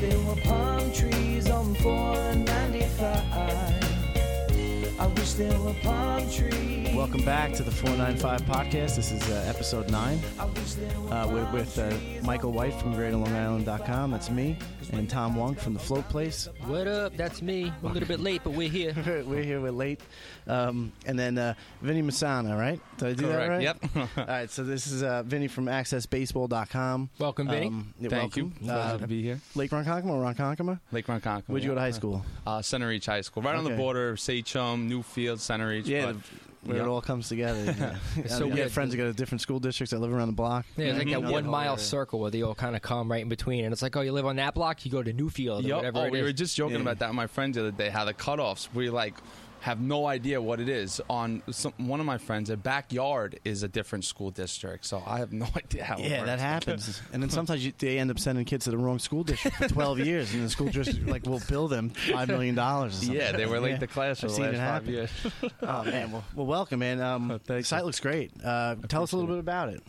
there were palm trees on 495. I wish there were palm trees. Welcome back to the 495 podcast. This is uh, episode 9. I wish there were Uh, we're with uh, trees Michael on White from GreaterLongIsland.com. That's me. And Tom Wong from The Float Place. What up? That's me. We're a little bit late, but we're here. we're here, we're late. Um, and then uh, Vinny Messana, right? Did I do that Correct. right? Yep. All right, so this is uh, Vinny from AxcessBaseball.com. Welcome, Vinny. Um, yeah, Thank welcome. you. Uh, Pleasure to be here. Lake Ronkonkoma or Ronkonkoma? Lake Ronkonkoma. Where'd you go to high school? Uh, Centereach High School, right on the border of Sachem, Newfield, Centereach. Yeah, but- where Yep. it all comes together. Yeah. So we weird. have friends that go to different school districts that live around the block. Yeah, it's like that Yeah. one mile Yeah. circle where they all kind of come right in between. And it's like, oh, you live on that block, you go to Newfield or whatever Oh, we is. were just joking Yeah. about that with my friends the other day. How the cutoffs, we like have no idea what it is. On some, one of my friends, their backyard is a different school district, so I have no idea how. it Yeah, that happens. and then sometimes you, they end up sending kids to the wrong school district for 12 years, and the school district like will bill them $5 million. Yeah, they were late Yeah. to class for I've the last five years. Oh, man. Well, well welcome, man. Um, thank the you. site looks great. Uh, tell us a little bit about it.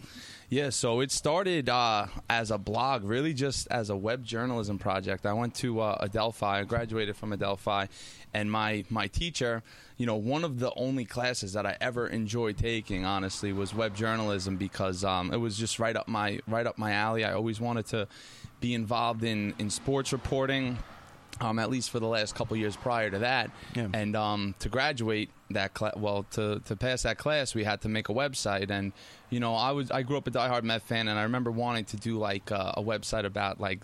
Yeah, so it started uh, as a blog, really just as a web journalism project. I went to uh, Adelphi, I graduated from Adelphi, and my my teacher, you know, one of the only classes that I ever enjoyed taking, honestly, was web journalism because um, it was just right up my right up my alley. I always wanted to be involved in in sports reporting. Um, at least for the last couple years prior to that, Yeah. and um, to graduate that cla- well to to pass that class we had to make a website and you know I was I grew up a diehard Met fan and I remember wanting to do like uh, a website about like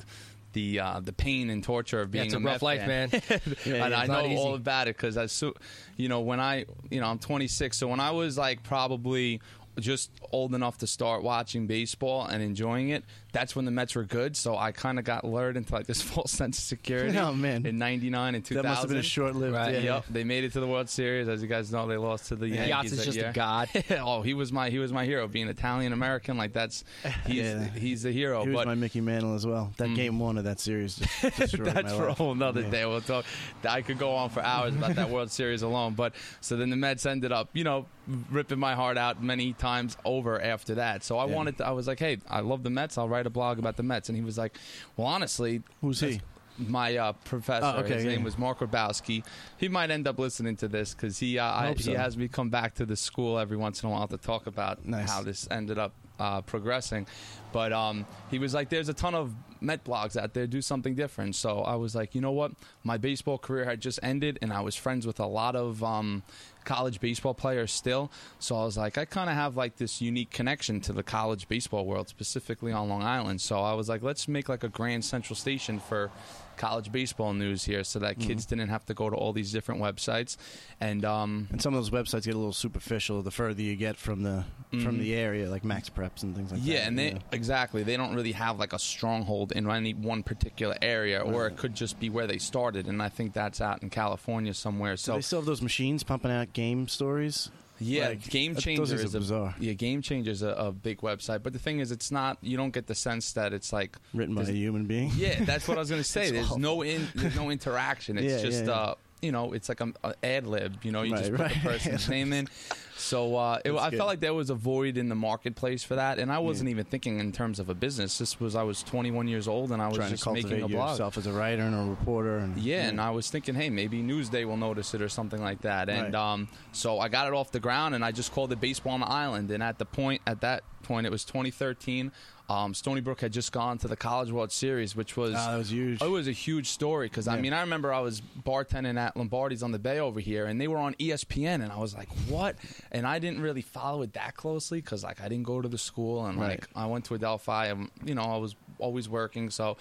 the uh, the pain and torture of yeah, being it's a a rough life, fan. man. Yeah, and I know all about it because I so you know when I you know I'm 26 so when I was like probably just old enough to start watching baseball and enjoying it that's when the Mets were good so I kind of got lured into like this false sense of security Oh, man. in 99 and 2000 That must have been a short-lived. Right. yeah, Yep, they made it to the World Series. As you guys know, they lost to the Yeah. Yankees. Yachts is just year. a god. oh, he was my he was my hero. Being Italian American, like that's he's Yeah. he's the hero. He was but my Mickey Mantle as well. That Mm. game one of that series just destroyed that's my for a whole nother Yeah. day. We'll talk. I could go on for hours about that World Series alone. But so then the Mets ended up, you know, ripping my heart out many times over after that. So I Yeah. wanted. To, I was like, hey, I love the Mets. I'll write a blog about the Mets. And he was like, well, honestly, Who's he? my uh, professor. Oh, okay, His yeah. name was Mark Grabowski. He might end up listening to this because he uh, I, he has me come back to the school every once in a while to talk about Nice. how this ended up uh, progressing. But um, he was like, "There's a ton of Met blogs out there. Do something different." So I was like, "You know what? My baseball career had just ended, and I was friends with a lot of." Um, college baseball players still so i was like i kind of have like this unique connection to the college baseball world specifically on long island so i was like let's make like a grand central station for college baseball news here so that kids Mm-hmm. didn't have to go to all these different websites and um And some of those websites get a little superficial the further you get from the from Mhm. the area, like Max Preps and things like that. yeah, and they. Exactly they don't really have like a stronghold in any one particular area, or it could just be where they started. And I think that's out in California somewhere. Do So they still have those machines pumping out game stories? Yeah, Like, Game Changer is a bizarre. yeah Game Changer is a, a big website, but the thing is, it's not. You don't get the sense that it's like Written by a human being. Yeah, that's what I was gonna say. There's awful. no in, there's no interaction. It's Yeah, just yeah, yeah. uh you know, it's like a, a ad lib. You know, you just put right. the person's name in. So uh, it, I felt like there was a void in the marketplace for that, and I wasn't Yeah. even thinking in terms of a business. This was I was 21 years old, and I was Trying to just making a blog. yourself as a writer and a reporter. And, Yeah, and I was thinking, hey, maybe Newsday will notice it or something like that. And Right. um, so I got it off the ground, and I just called it Baseball on the Island. And at the point, at that point, it was 2013. Um, Stony Brook had just gone to the College World Series, which was Ah, that was huge. it was a huge story because I mean I remember I was bartending at Lombardi's on the Bay over here, and they were on ESPN, and I was like, "What?" And I didn't really follow it that closely because like I didn't go to the school, and Right. like I went to Adelphi, and you know I was always working, so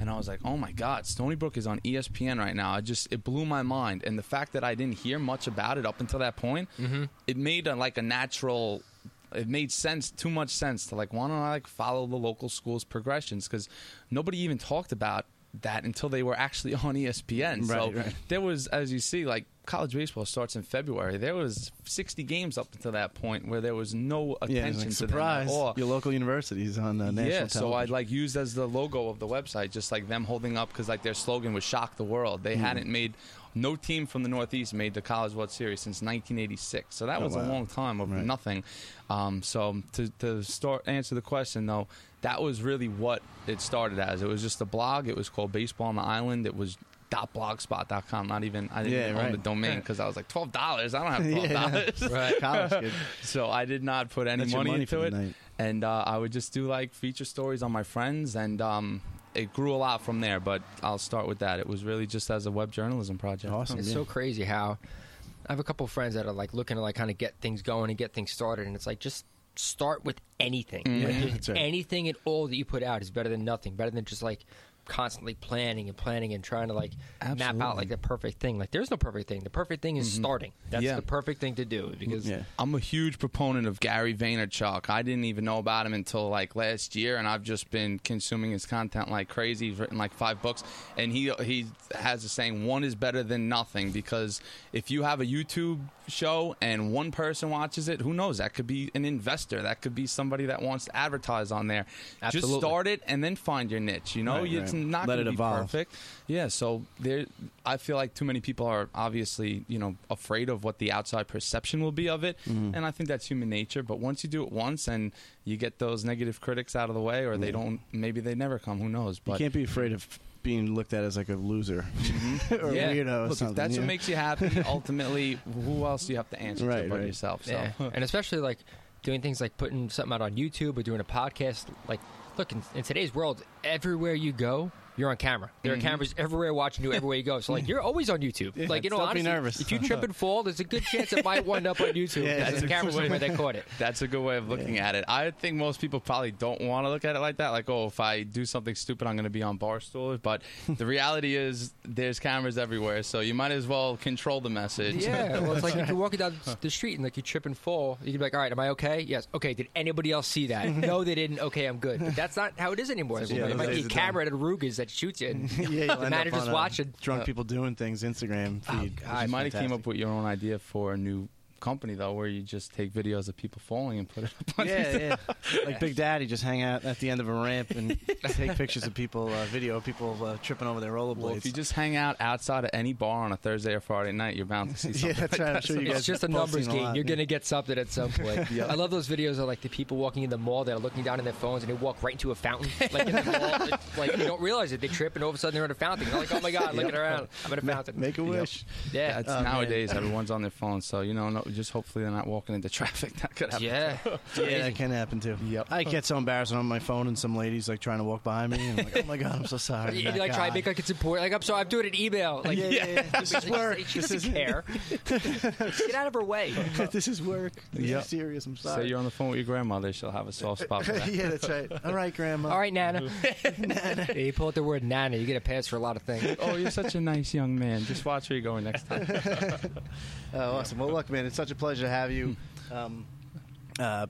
and I was like, "Oh my God, Stony Brook is on ESPN right now." I just it blew my mind, and the fact that I didn't hear much about it up until that point, it made a, like a natural it made sense too much sense to like want to like follow the local schools progressions because nobody even talked about that until they were actually on ESPN. so Right, right. there was, as you see, like college baseball starts in February. There was 60 games up until that point where there was no attention it's like, to surprise! them all. Your local universities on uh, national Yeah, so I television. like used as the logo of the website, just like them holding up because like their slogan was "Shock the World." They hadn't made no team from the Northeast made the College World Series since 1986, so that Oh, was a long time of Right. nothing. Um, so to to start answer the question though, that was really what it started as. It was just a blog. It was called Baseball on the Island. It was .blogspot.com. Not even I didn't Yeah, even own right. the domain because I was like twelve dollars. I don't have twelve Yeah. dollars. Right. College kid. So I did not put any That's money, money into it, night. and uh, I would just do like feature stories on my friends, and um, it grew a lot from there. But I'll start with that. It was really just as a web journalism project. Awesome. It's Yeah. so crazy how I have a couple of friends that are like looking to like kind of get things going and get things started, and it's like just start with anything. Mm-hmm. Like, Yeah, just that's right. anything at all that you put out is better than nothing. Better than just like constantly planning and planning and trying to like map out like the perfect thing. Like there's no perfect thing. The perfect thing is mm-hmm. starting. That's Yeah. the perfect thing to do because Yeah. I'm a huge proponent of Gary Vaynerchuk. I didn't even know about him until like last year, and I've just been consuming his content like crazy. He's written like five books, and he he has a saying: "One is better than nothing." Because if you have a YouTube show and one person watches it, who knows? That could be an investor. That could be somebody that wants to advertise on there. Just start it and then find your niche. You know, Right, it's right. Not Let going it to be evolve. perfect. Yeah, so there, I feel like too many people are obviously, you know, afraid of what the outside perception will be of it, Mm-hmm. and I think that's human nature. But once you do it once and you get those negative critics out of the way, or they don't, maybe they never come. Who knows? You can't be afraid of being looked at as like a loser or yeah, a weirdo or look, if something. that's yeah. what makes you happy. Ultimately, who else do you have to answer Right, to but right. yourself? So. Yeah, and especially like doing things like putting something out on YouTube or doing a podcast. Like, look, in, in today's world, everywhere you go, you're on camera. There Mm-hmm. are cameras everywhere watching you everywhere you go. So like, you're always on YouTube. Yeah, like, you know, honestly, nervous. if you trip and fall, there's a good chance it might wind up on YouTube. Yeah, because that's the a camera good way. somewhere that caught it. That's a good way of looking at it. I think most people probably don't want to look at it like that. Like, oh, if I do something stupid, I'm going to be on Barstool. But the reality is, there's cameras everywhere, so you might as well control the message. Yeah, well, it's like if you're walking down the street and like you trip and fall, you can be like, "All right, am I okay?" Yes. Okay. Did anybody else see that? no, they didn't. Okay, I'm good. But that's not how it is anymore. So Yeah, those might be days a are camera at Arugas that shoots you. And yeah, you'll the end up manager's on a watching. drunk people doing things Instagram Oh, feed. God. You might have came up with your own idea for a new company though, where you just take videos of people falling and put it up. On yeah, yeah. Like Big Daddy, just hang out at the end of a ramp and take pictures of people, uh, video of people uh, tripping over their rollerblades. Well, if you just hang out outside of any bar on a Thursday or Friday night, you're bound to see something. yeah, that's like right. I'm that. sure you It's just a numbers seen game. lot, You're gonna get something at some point. Yeah. I love those videos of like the people walking in the mall that are looking down in their phones and they walk right into a fountain, like in the mall. It's like they don't realize it. They trip and all of a sudden they're in a fountain. They're like, "Oh my god, looking Yep. around, I'm in a fountain." Make a wish. yeah, That's Oh, man. nowadays everyone's on their phone, so you know, no, just hopefully they're not walking into traffic. That could happen. yeah. Yeah, that can happen too. Yep. I get so embarrassed when I'm on my phone and some ladies like trying to walk behind me. And I'm like, oh my god, I'm so sorry. You that like try to make like it's important. Like I'm sorry, I'm doing an email. Like, yeah, yeah, yeah. This is work. She This doesn't is care. Get out of her way. this is work. This Yep. is serious. I'm Say sorry. you're on the phone with your grandmother, she'll have a soft spot for that. yeah, that's right. All right, Grandma. All right, Nana. Yeah, you pull out the word Nana, you get a pass for a lot of things. oh, you're such a nice young man. Just watch where you're going next time. Oh, awesome. Well, look, man, it's such a pleasure to have you. Um, uh,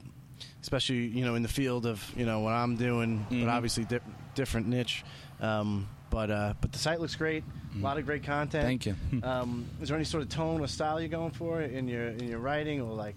especially, you know, in the field of you know what I'm doing, Mhm. but obviously di- different niche. Um, but uh, but the site looks great. A lot of great content. Thank you. Um, is there any sort of tone or style you're going for in your in your writing, or like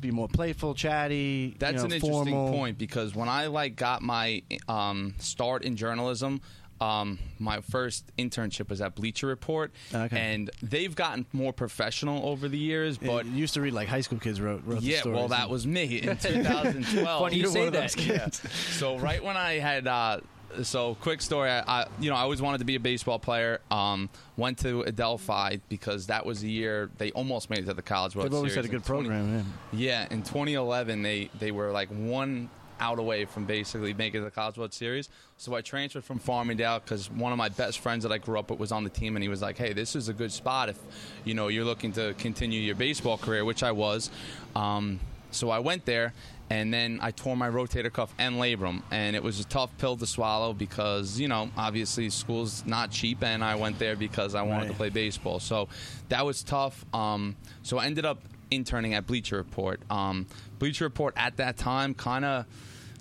be more playful, chatty? That's you know, an interesting point because when I like got my um, start in journalism, um, my first internship was at Bleacher Report, Okay. and they've gotten more professional over the years. But But you used to read like high school kids wrote. wrote yeah, stories well, that and- was me in 2012. Funny you You're say those that. kids. so right when I had, uh, so quick story. I, I, you know, I always wanted to be a baseball player. Um, went to Adelphi because that was the year they almost made it to the College World They've always Series had a good 20 program. Yeah. Yeah, in 2011, they they were like one out away from basically making the College World Series. So I transferred from Farmingdale because one of my best friends that I grew up with was on the team, and he was like, "Hey, this is a good spot if you know you're looking to continue your baseball career," which I was. Um, so I went there. And then I tore my rotator cuff and labrum, and it was a tough pill to swallow because you know obviously school's not cheap, and I went there because I wanted to play baseball. So that was tough. Um, so I ended up interning at Bleacher Report. Um, Bleacher Report at that time kind of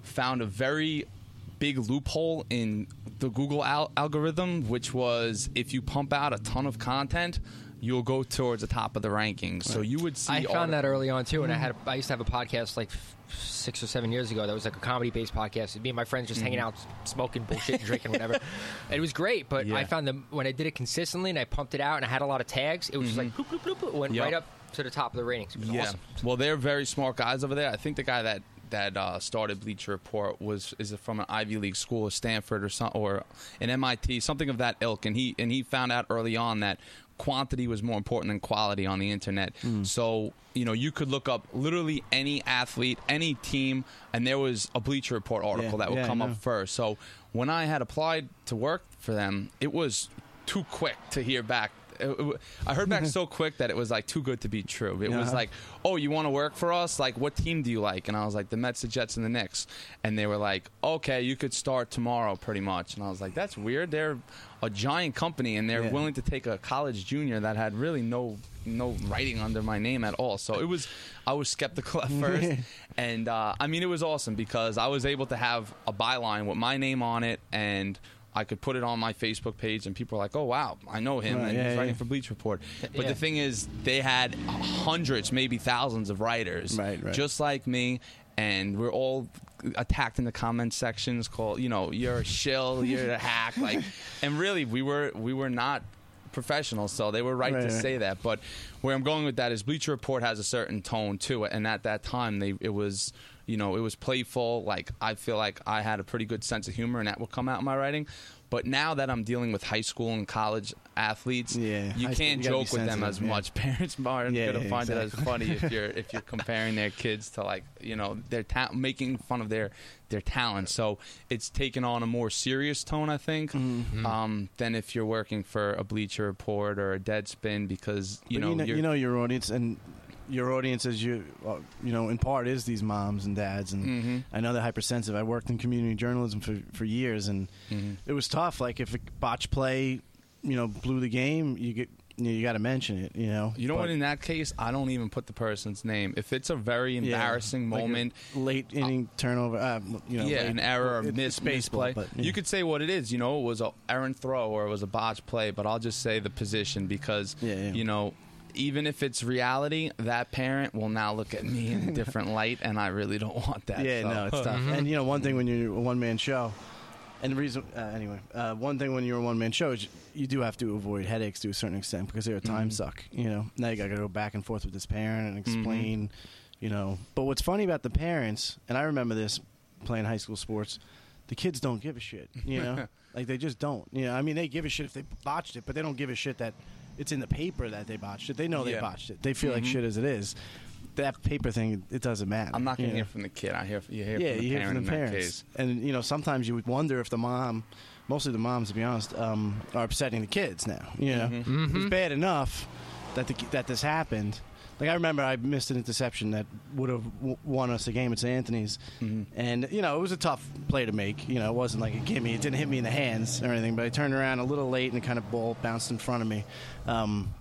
found a very big loophole in the Google al- algorithm, which was if you pump out a ton of content, you'll go towards the top of the rankings. So you would see. I found that early on too, and I mm-hmm. had I used to have a podcast like f- six or seven years ago that was like a comedy based podcast. Me and my friends just hanging mm-hmm. out, smoking bullshit, and drinking whatever. It was great, but Yeah. I found them when I did it consistently and I pumped it out and I had a lot of tags. It was just like mm-hmm. bloop, bloop, bloop, it went Yep. right up to the top of the ratings. It was Yeah. awesome. Well, they're very smart guys over there. I think the guy that that uh, started Bleacher Report was is from an Ivy League school, Stanford or some, or an MIT, something of that ilk, and he and he found out early on that quantity was more important than quality on the internet. Hmm. So you know you could look up literally any athlete, any team, and there was a Bleacher Report article Yeah, that would yeah, come up first. So when I had applied to work for them, it was too quick to hear back. It- it- I heard back so quick that it was like too good to be true. It was Uh-huh. like, "Oh, you want to work for us? Like, what team do you like?" And I was like, "The Mets, the Jets, and the Knicks." And they were like, "Okay, you could start tomorrow, pretty much." And I was like, "That's weird. They're a giant company, and they're Yeah. willing to take a college junior that had really no no writing under my name at all." So it was, I was skeptical at first, and uh, I mean, it was awesome because I was able to have a byline with my name on it and. I could put it on my Facebook page, and people were like, "Oh wow, I know him, Right, and yeah, he's writing yeah. for Bleach Report." But Yeah. the thing is, they had hundreds, maybe thousands of writers, Right, right. just like me, and we're all attacked in the comment sections. Called, you know, you're a shill, you're a hack, like, and really, we were we were not professionals, so they were right, Right, to right. say that. But where I'm going with that is Bleacher Report has a certain tone to it, and at that time, they it was. You know, it was playful. Like I feel like I had a pretty good sense of humor, and that would come out in my writing. But now that I'm dealing with high school and college athletes, Yeah, you can't you joke with them as yeah. much. Parents aren't Yeah, gonna yeah, find it as funny if you're if you're comparing their kids to like you know they're ta- making fun of their their talent. So it's taken on a more serious tone, I think, Mm-hmm. um, than if you're working for a Bleacher Report or a Deadspin because you But know, you know, you know your audience, and your audience is you, uh, you know, in part is these moms and dads, and Mhm. I know they're hypersensitive. I worked in community journalism for for years, and Mhm. it was tough. Like if a botch play, you know, blew the game, you get you, you got to mention it. You know, You know But- what? In that case, I don't even put the person's name. If it's a very Yeah, embarrassing like moment, late inning turnover, uh, you know, yeah, late- an error, a miss, it's baseball, but, yeah. You could say what it is. You know, it was a errant throw or it was a botch play, but I'll just say the position because Yeah, yeah. you know. Even if it's reality, that parent will now look at me in a different light, and I really don't want that. Yeah, so. no, it's tough. And you know, one thing when you're a one man show, and the reason, uh, anyway, uh, one thing when you're a one man show is you do have to avoid headaches to a certain extent because they're a time Mhm. suck. You know, now you got to go back and forth with this parent and Mm-hmm. explain. You know, but what's funny about the parents, and I remember this playing high school sports, the kids don't give a shit. You know, like they just don't. You know, I mean, they give a shit if they botched it, but they don't give a shit that it's in the paper that they botched it. They know they Yeah. botched it. They feel like Mhm. shit as it is. That paper thing, it doesn't matter. I'm not you going to know? hear from the kid. I hear you hear yeah, from the you hear parent from the in that parents, case. and you know sometimes you would wonder if the mom, mostly the moms, to be honest, um, are upsetting the kids now. You know, Mm-hmm. it was bad enough that the, that this happened. Like I remember, I missed an interception that would have w- won us a game at St. Anthony's, Mm-hmm. and you know it was a tough play to make. You know, it wasn't like a gimme. It didn't hit me in the hands or anything, but I turned around a little late and the kind of ball bounced in front of me. Um,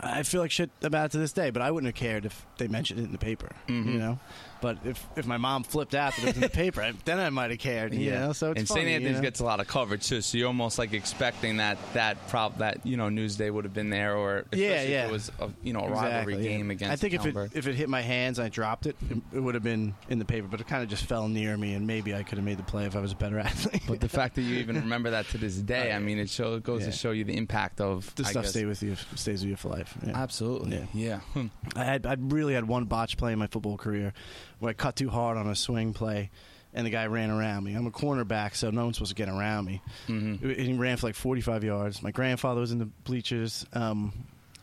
I feel like shit about it to this day, but I wouldn't have cared if they mentioned it in the paper. Mm-hmm. You know, but if if my mom flipped out that it was in the paper, I- then I might have cared. You know, so it's and funny, St. Anthony's you know? gets a lot of coverage too, so you're almost like expecting that that prop that you know Newsday would have been there, or especially Yeah, if yeah. it was a you know a rivalry Exactly, yeah. game against. I think if it if it hit my hands, and I dropped it. It, it would have been in the paper, but it kind of just fell near me, and maybe I could have made the play if I was a better athlete. But the fact that you even remember that to this day, oh, I mean, it show, it goes Yeah. to show you the impact of the I stuff guess- stay with you, stays with you for life. Yeah. Absolutely, Yeah. yeah. I had I really had one botch play in my football career where I cut too hard on a swing play, and the guy ran around me. I'm a cornerback, so no one's supposed to get around me. Mhm. And he ran for like 45 yards. My grandfather was in the bleachers. Um,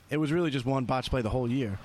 it was really just one botch play the whole year,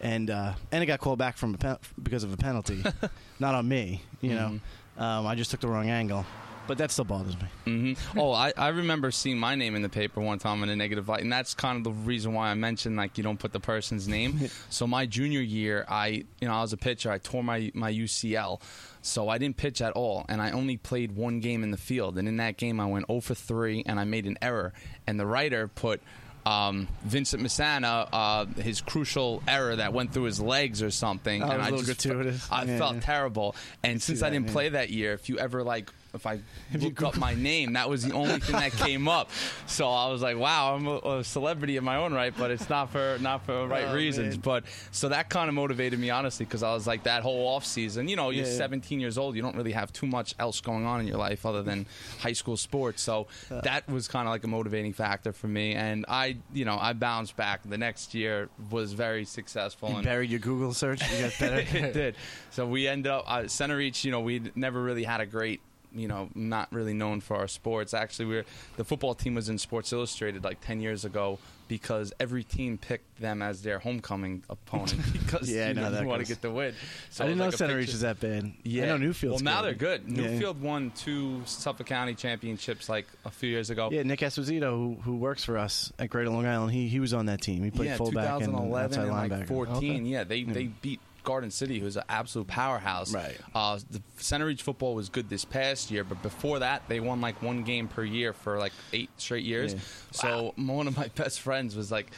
and uh, and it got called back from pen- because of a penalty, not on me. You know, um, I just took the wrong angle, but that still bothers me. hmm Oh, I, I remember seeing my name in the paper one time in a negative light, and that's kind of the reason why I mentioned like you don't put the person's name. so my junior year, I you know I was a pitcher. I tore my my UCL, so I didn't pitch at all, and I only played one game in the field. And in that game, I went 0 for 3, and I made an error. And the writer put. Um, Vincent Messana, uh, his crucial error that went through his legs or something, Oh, and I a little just gratuitous. I Yeah, felt yeah. terrible. And since I didn't play that year, if you ever like if I looked up my name, that was the only thing that came up. So I was like, wow, I'm a, a celebrity in my own right, but it's not for not for the right Oh, reasons. man. But so that kind of motivated me honestly because I was like that whole off season. You know, you're Yeah, yeah. 17 years old. You don't really have too much else going on in your life other than high school sports. So Uh. that was kind of like a motivating factor for me. And I, you know, I bounced back. The next year was very successful. You and buried your Google search. You got better. it did. So we ended up uh, Centereach. You know, we never really had a great. You know, not really known for our sports. Actually, we are the football team was in Sports Illustrated like ten years ago because every team picked them as their homecoming opponent because Yeah, I you know know, that you want to get the win. So I didn't know like a Center picture- Reach is that bad. yeah. I know Newfield's Well, now good. they're good. Yeah. Newfield won two Suffolk County championships like a few years ago. Yeah, Nick Esposito, who, who works for us at Greater Long Island, he he was on that team. He played yeah, fullback and 2011 outside and like linebacker. 14. Yeah, they they beat Garden City, who's an absolute powerhouse. Right. Uh, the Centereach football was good this past year, but before that, they won like one game per year for like eight straight years. Yeah. So one of my best friends was like.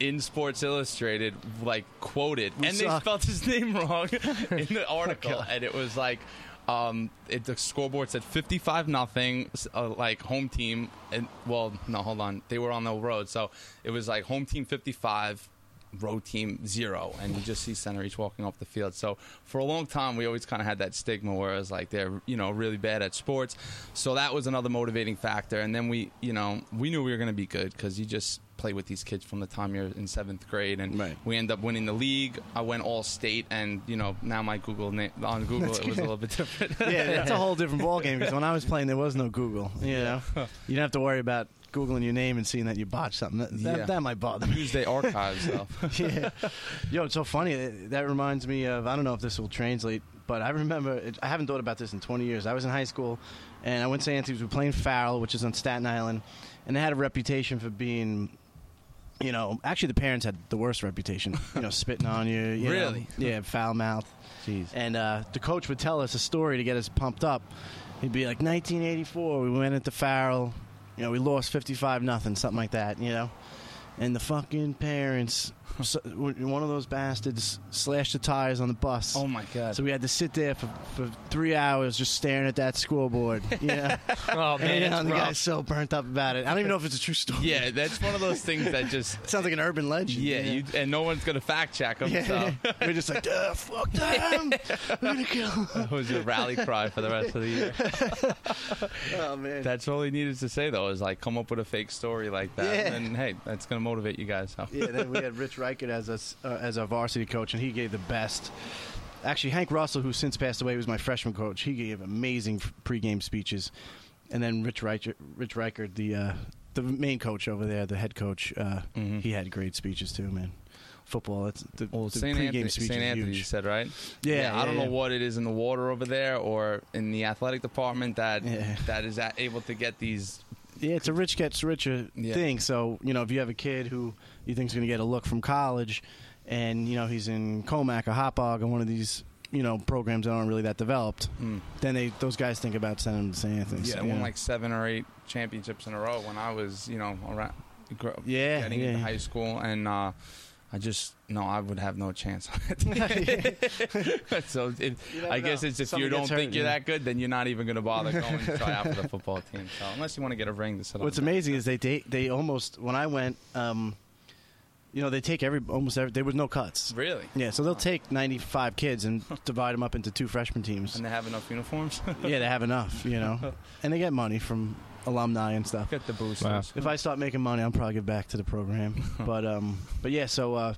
In Sports Illustrated, like quoted, We and they spelled his name wrong in the article, God. and it was like, um, it, the scoreboard said fifty-five nothing, uh, like home team, and well, no, hold on, they were on the road, so it was like home team fifty-five, road team zero, and you just see Centereach walking off the field. So for a long time, we always kind of had that stigma where it was like they're you know really bad at sports. So that was another motivating factor. And then we you know we knew we were going to be good because you just play with these kids from the time you're in seventh grade, and Right. we end up winning the league. I went all state, and you know now my Google name on Google That's it was a little bit different. yeah, that's a whole different ballgame because when I was playing, there was no Google. You know, you didn't have to worry about googling your name and seeing that you botched something. That, that, Yeah. that might bother me. Newsday archives though. yeah. Yo, it's so funny. That- reminds me of I don't know if this will translate, but I remember it, I haven't thought about this in 20 years. I was in high school, and I went to. Anthony's. We were playing Farrell, which is on Staten Island, and they had a reputation for being. You know, actually, the parents had the worst reputation. You know, spitting on you. you know. Really? yeah, foul mouth. Jeez. And uh, the coach would tell us a story to get us pumped up. He'd be like, 1984, we went into Farrell. You know, we lost 55 nothing, something like that. You know, and the fucking parents, so, one of those bastards, slashed the tires on the bus. Oh my god. So we had to sit there for, for three hours just staring at that scoreboard. Yeah, Oh and, man, you know, the rough. guy's so burnt up about it. I don't even know if it's a true story. yeah, that's one of those things that just sounds like an urban legend. yeah, you and no one's gonna fact check them. So. Yeah, we're just like, Duh, fuck them. We're gonna kill 'em." It was your rally cry for the rest of the year. Oh man. That's all he needed to say, though, is like come up with a fake story like that, Yeah. and then, hey, that's gonna motivate you guys. So. yeah, then we had Rich Reichert as us uh, as our varsity coach, and he gave the best. Actually, Hank Russell, who since passed away, was my freshman coach. He gave amazing pregame speeches, and then Rich Reichert, Rich Reichert, the uh, the main coach over there, the head coach, uh, Mhm. he had great speeches too, man. Football, that's the, Well, the St. pregame Anthony, St. Anthony, you said right? Yeah, I don't yeah, know what it is in the water over there or in the athletic department that Yeah. that is able to get these. Yeah, it's a rich gets richer Yeah. thing. So you know, if you have a kid who you think's he's going to get a look from college, and you know he's in Commack or Hauppauge or one of these you know programs that aren't really that developed, Mm. then they those guys think about sending him to St. Anthony's. Yeah, I won like seven or eight championships in a row when I was, you know, around, gr- Yeah, getting yeah. into high school, and uh, I just no, I would have no chance. so if, I guess know. it's if Something you don't gets think hurt, you're yeah. that good, then you're not even going to bother going to try out for the football team. So unless you want to get a ring to sit on. What's amazing is they they, they almost when I went, um, you know, they take every almost every, there was no cuts. Really? Yeah, so they'll take 95 kids and divide them up into two freshman teams. And they have enough uniforms? yeah, they have enough, you know, and they get money from alumni and stuff. Get the boosters. Wow. If I start making money, I'll probably give back to the program. but um, but yeah, so uh,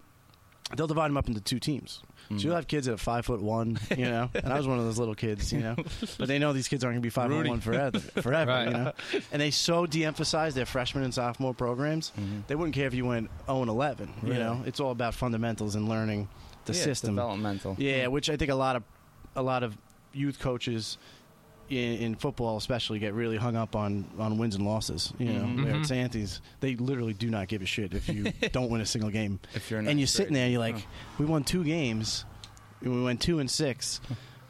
they'll divide them up into two teams. Mm. So you'll have kids that are five foot one, you know, and I was one of those little kids, you know. But they know these kids aren't going to be five foot one forever, forever, Right. you know. And they so de-emphasize their freshman and sophomore programs. Mhm. They wouldn't care if you went 0 and 11. You know, it's all about fundamentals and learning the Yeah, system. developmental. Yeah, which I think a lot of a lot of youth coaches in, in football, especially, get really hung up on on wins and losses. You know, Mhm. Mhm. at St. Anthony's, they literally do not give a shit if you don't win a single game. If you're and you're sitting there, you're like, Huh. we won two games, and we went two and six,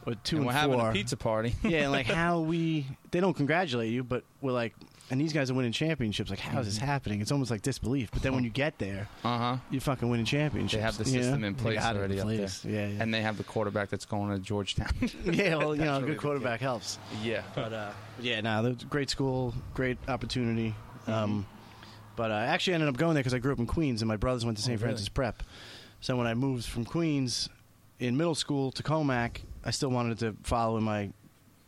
or two and and, we're having a pizza party. yeah, and like how we they don't congratulate you, but we're like, and these guys are winning championships. Like, how is this happening? It's almost like disbelief. But then when you get there, Uh huh. you're fucking winning championships. They have the you know? system in place got it in already up there. Yeah, yeah. And they have the quarterback that's going to Georgetown. yeah, well, you know, a really good the quarterback helps. yeah. But uh, yeah, no, nah, great school, great opportunity. Mm-hmm. Um, but I actually ended up going there because I grew up in Queens, and my brothers went to St. Oh, really? Francis Prep. So when I moved from Queens in middle school to Commack, I still wanted to follow in my,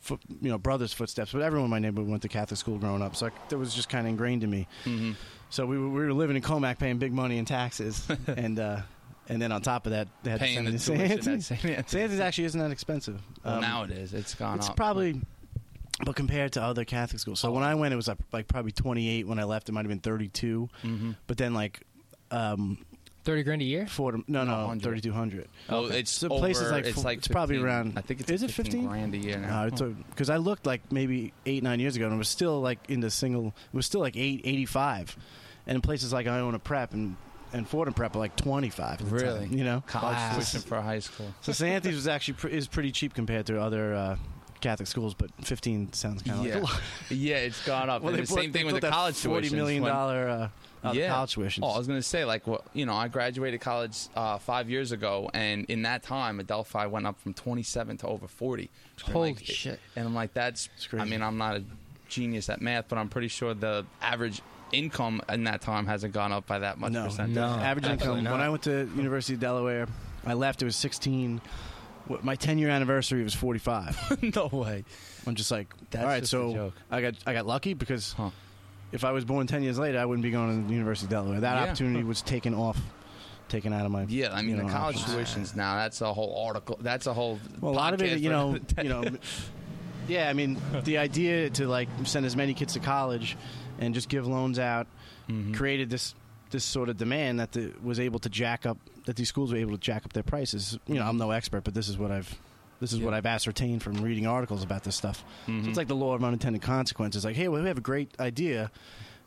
foot, you know, brother's footsteps. But everyone in my neighborhood went to Catholic school growing up, so I, that was just kind of ingrained in me. hmm So we were, we were living in Commack, paying big money in taxes, and uh, and then on top of that, they had Paying to the send to tuition St. Anthony's. Anthony's. St. Anthony's actually isn't that expensive. Well, Um, now it is. It's gone it's up. probably, but compared to other Catholic schools. So when I went, it was like, probably 28. When I left, it might have been 32. hmm But then like, um, Thirty grand a year. Fordham, no, No, no, 3200. Oh, it's So over, places like it's Fo- like it's probably around- I think it's is it 15 15? grand a year now. Uh, it's because I looked like maybe eight nine years ago, and it was still like in the single. It was still like eight eighty five, and in places like Iona Prep and and Fordham Prep are like twenty five. Really? You know, College tuition for high school. so St. Anthony's was actually pre- is pretty cheap compared to other uh, Catholic schools, but fifteen sounds kind of Yeah. like a lot. Yeah, it's gone up. Well, and the bought- same thing with built the college forty tuitions. million When- dollar uh, uh, Yeah. college tuitions. Oh, I was going to say, like, well, you know, I graduated college uh, five years ago, and in that time, Adelphi went up from 27 to over 40. Holy like, shit. And I'm like, that's, It's crazy. I mean, I'm not a genius at math, but I'm pretty sure the average income in that time hasn't gone up by that much no, percentage. No. average absolutely income. When. I went to University of Delaware, I left. It was sixteen. My ten year anniversary was forty five. no way. I'm just like, That's all right, just a so joke. I got I got lucky because Huh. If I was born ten years later, I wouldn't be going to the University of Delaware. That Yeah. opportunity was taken off, taken out of my. Yeah, I mean, you know, the college options. tuitions now, that's a whole article. That's a whole. Well, a lot of it, podcast you for know, another day. you know, yeah. I mean, the idea to like send as many kids to college and just give loans out Mhm. created this this sort of demand that the, was able to jack up that these schools were able to jack up their prices. You know, I'm no expert, but this is what I've this is what I've ascertained from reading articles about this stuff. So Mhm. it's like the law of unintended consequences. Like, hey, well, we have a great idea,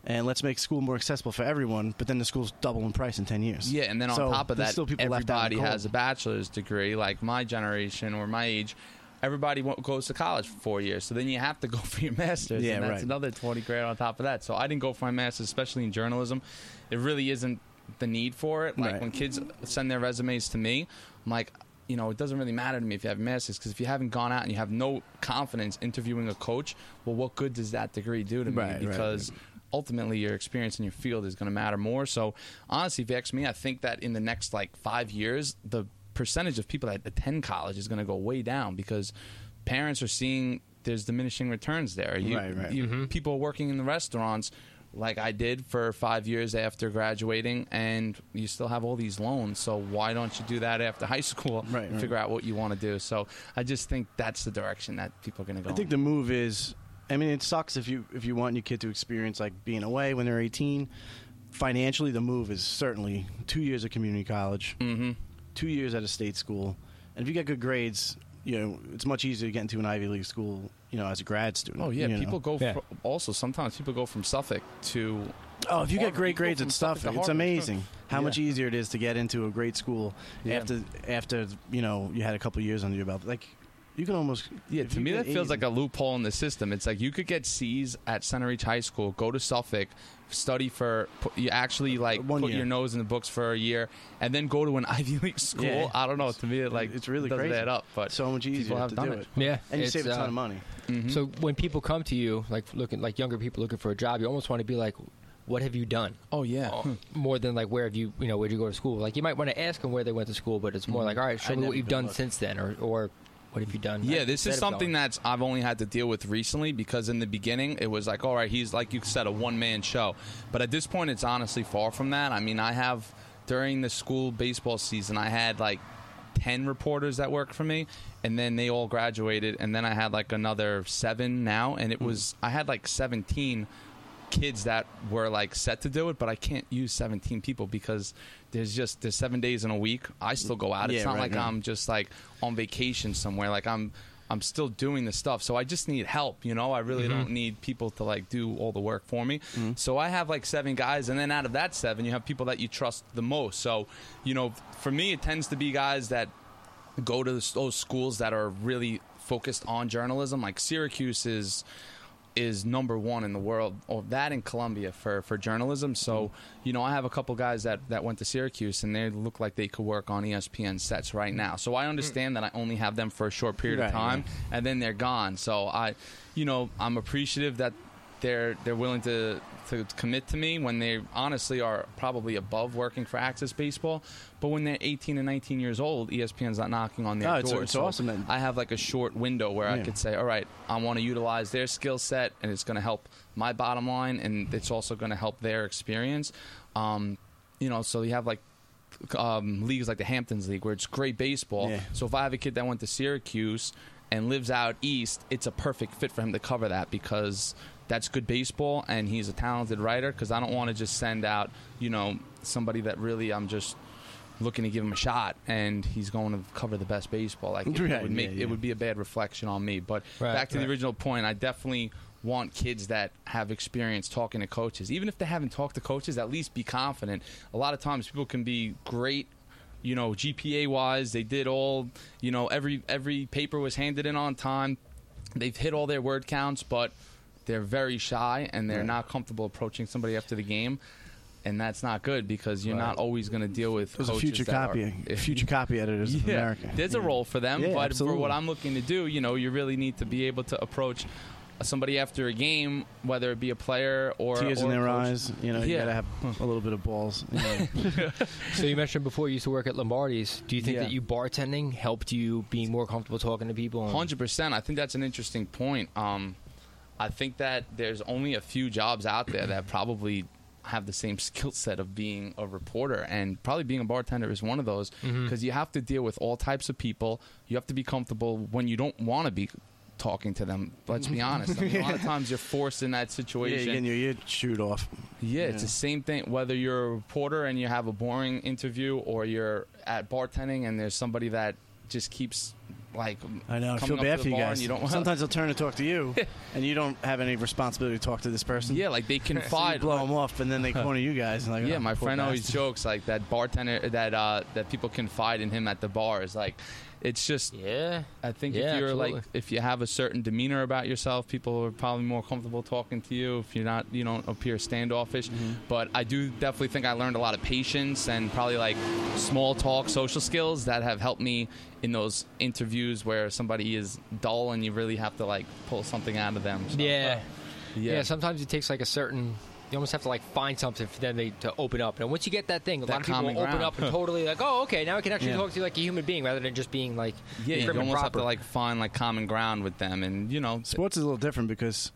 and let's make school more accessible for everyone. But then the school's double in price in ten years. Yeah, and then on So top of that, still people left out in everybody has a bachelor's degree. Like my generation or my age, everybody goes to college for four years. So then you have to go for your master's. Yeah, and that's right. another twenty grand on top of that. So I didn't go for my master's, especially in journalism. It really isn't the need for it. Like Right. when kids send their resumes to me, I'm like. You know, it doesn't really matter to me if you have a master's because if you haven't gone out and you have no confidence interviewing a coach, well, what good does that degree do to me? Right, right, because ultimately your experience in your field is going to matter more. So honestly, if you ask me, I think that in the next like five years, the percentage of people that attend college is going to go way down because parents are seeing there's diminishing returns there. You, Right, right. you- mm-hmm. People working in the restaurants. Like I did for five years after graduating, and you still have all these loans. So why don't you do that after high school Right, and right. figure out what you want to do? So I just think that's the direction that people are going to go. I think the move is. I mean, it sucks if you if you want your kid to experience like being away when they're 18. Financially, the move is certainly two years of community college, hmm two years at a state school, and if you get good grades, you know it's much easier to get into an Ivy League school, you know, as a grad student. Oh yeah, you know. people go. Yeah. fr- also, sometimes people go from Suffolk to. Oh, if you get great grades at Suffolk stuff, to it's amazing how much easier it is to get into a great school Yeah. after after you know you had a couple years under your belt. Like you can almost Yeah, to me that feels like a loophole in the system. It's like you could get C's at Centereach High School, go to Suffolk, study for pu- you actually like One put year. your nose in the books for a year, and then go to an Ivy League school. Yeah. I don't know. To me, it, like It's really doesn't crazy. add up. But so much easier people have to done do it. it. Yeah, and you it's, save a ton uh, of money. Mhm. So when people come to you, like looking like younger people looking for a job, you almost want to be like, "What have you done?" oh yeah, More than like, "Where have you, you know, where'd you go to school?" Like you might want to ask them where they went to school, but it's more like, "All right, show I me what you've even done looked. since then," or or what have you done? Yeah, this is something that's I've only had to deal with recently because in the beginning it was like, all right, he's like you said, a one man show. But at this point, it's honestly far from that. I mean, I have during the school baseball season, I had like ten reporters that worked for me, and then they all graduated, and then I had like another seven now, and it Hmm. was I had like seventeen kids that were like set to do it, but I can't use 17 people because there's just there's seven days in a week. I still go out. It's Yeah, not right, like right. I'm just like on vacation somewhere. Like I'm I'm still doing the stuff. So I just need help, you know? I really mm-hmm. don't need people to like do all the work for me. Mm-hmm. So I have like seven guys and then out of that seven you have people that you trust the most. So, you know, for me it tends to be guys that go to those schools that are really focused on journalism. Like Syracuse is is number one in the world, or that in Columbia for, for journalism. So, mm-hmm. you know, I have a couple guys that, that went to Syracuse, and they look like they could work on ESPN sets right now. So I understand that I only have them for a short period Right, of time, right. and then they're gone. So I, you know, I'm appreciative that they're they're willing to to commit to me when they honestly are probably above working for Axcess Baseball. But when they're 18 and 19 years old, ESPN's not knocking on their No, door. it's So awesome that- I have like a short window where I could say, all right, I want to utilize their skill set, and it's going to help my bottom line, and it's also going to help their experience. Um, you know, so you have like um, leagues like the Hamptons League where it's great baseball. Yeah. So if I have a kid that went to Syracuse and lives out east, it's a perfect fit for him to cover that because that's good baseball and he's a talented writer. Because I don't want to just send out, you know, somebody that really I'm just looking to give him a shot and he's going to cover the best baseball. Like it, Right, would make yeah, yeah. it would be a bad reflection on me. But Right, back to right. the original point, I definitely want kids that have experience talking to coaches. Even if they haven't talked to coaches, at least be confident. A lot of times people can be great you know, GPA wise, they did all, you know, every every paper was handed in on time. They've hit all their word counts, but they're very shy and they're Right. not comfortable approaching somebody after the game. And that's not good because you're Right. not always going to deal with There's a coaches future that are- copy, future copy editors of America. There's a Yeah. role for them, Yeah, but absolutely. for what I'm looking to do, you know, you really need to be able to approach somebody after a game, whether it be a player or Tears or in a their coach. eyes. You know, you Yeah. gotta have a little bit of balls. you know. So you mentioned before you used to work at Lombardi's. Do you think Yeah. that you bartending helped you being more comfortable talking to people? and- Hundred percent. I think that's an interesting point. Um, I think that there's only a few jobs out there that probably have the same skill set of being a reporter, and probably being a bartender is one of those mm-hmm. because you have to deal with all types of people. You have to be comfortable when you don't want to be talking to them. Let's be honest. I mean, A lot of times you're forced in that yeah, situation. you're your ear chewed off. Yeah, it's the same thing. Whether you're a reporter and you have a boring interview, or you're at bartending and there's somebody that just keeps like I know. I feel bad for you guys. you don't Sometimes they'll turn to talk to you, and you don't have any responsibility to talk to this person. yeah, like they So confide. blow them off, and then they corner you guys. And like, yeah, oh, my friend always jokes like that bartender that uh, that people confide in him at the bar is like it's just Yeah. I think Yeah, if you're absolutely. like if you have a certain demeanor about yourself, people are probably more comfortable talking to you. If you're not, you don't appear standoffish. Mm-hmm. But I do definitely think I learned a lot of patience and probably like small talk, social skills that have helped me in those interviews where somebody is dull and you really have to like pull something out of them. So, Yeah. yeah. yeah. Sometimes it takes like a certain. You almost have to like find something for them they, to open up, and once you get that thing, a That lot of people will common open up and totally like, oh, okay, now I can actually Yeah. talk to you like a human being rather than just being like yeah, you prim and almost have to like find like common ground with them, and you know, Sports is a little different because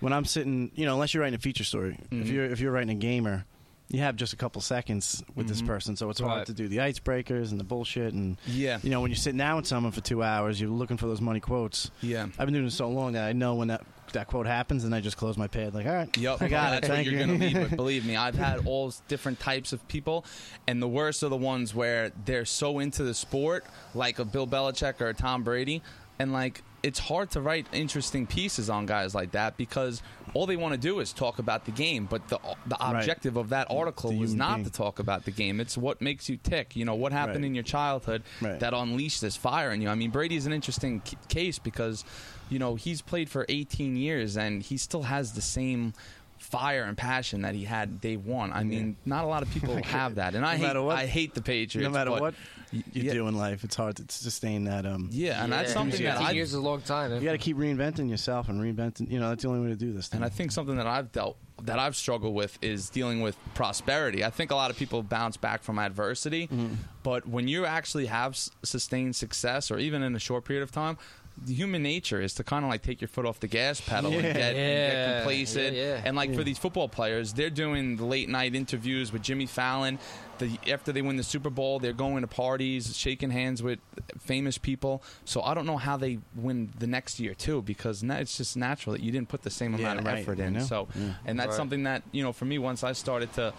when I'm sitting, you know, unless you're writing a feature story, if Mhm. you're if you're writing a gamer, you have just a couple seconds with this Mhm. person, so it's Right. hard to do the icebreakers and the bullshit. And yeah, you know, when you're sitting down with someone for two hours, you're looking for those money quotes. yeah. I've been doing this so long that I know when that that quote happens, and I just close my pad. Like, all right, Yep, I got it. That's Thank what you're you. gonna lead with. Believe me, I've had all different types of people, and the worst are the ones where they're so into the sport, like a Bill Belichick or a Tom Brady, and like it's hard to write interesting pieces on guys like that because all they want to do is talk about the game. But the the Right. objective of that article The was not being. to talk about the game. It's what makes you tick. You know what happened Right. in your childhood Right. that unleashed this fire in you. I mean, Brady's an interesting c- case because you know he's played for 18 years and he still has the same fire and passion that he had day one. I mean, not a lot of people have that, and I No hate matter what- I hate the Patriots. no matter but what you yeah. do in life, it's hard to sustain that. Um, Yeah, and that's Yeah, something that 15 I years is a long time. you got to keep reinventing yourself and reinventing. You know, that's the only way to do this. Thing. And I think something that I've dealt that I've struggled with is dealing with prosperity. I think a lot of people bounce back from adversity, Mm-hmm. but when you actually have s- sustained success, or even in a short period of time, the human nature is to kind of like take your foot off the gas pedal and, Yeah. get, and get complacent. Yeah, yeah. And like Yeah. for these football players, they're doing the late night interviews with Jimmy Fallon. The, after they win the Super Bowl, they're going to parties, shaking hands with famous people. So I don't know how they win the next year too, because na- it's just natural that you didn't put the same Yeah, amount of right, effort in. So, Yeah. and that's Right. something that you know, for me, once I started to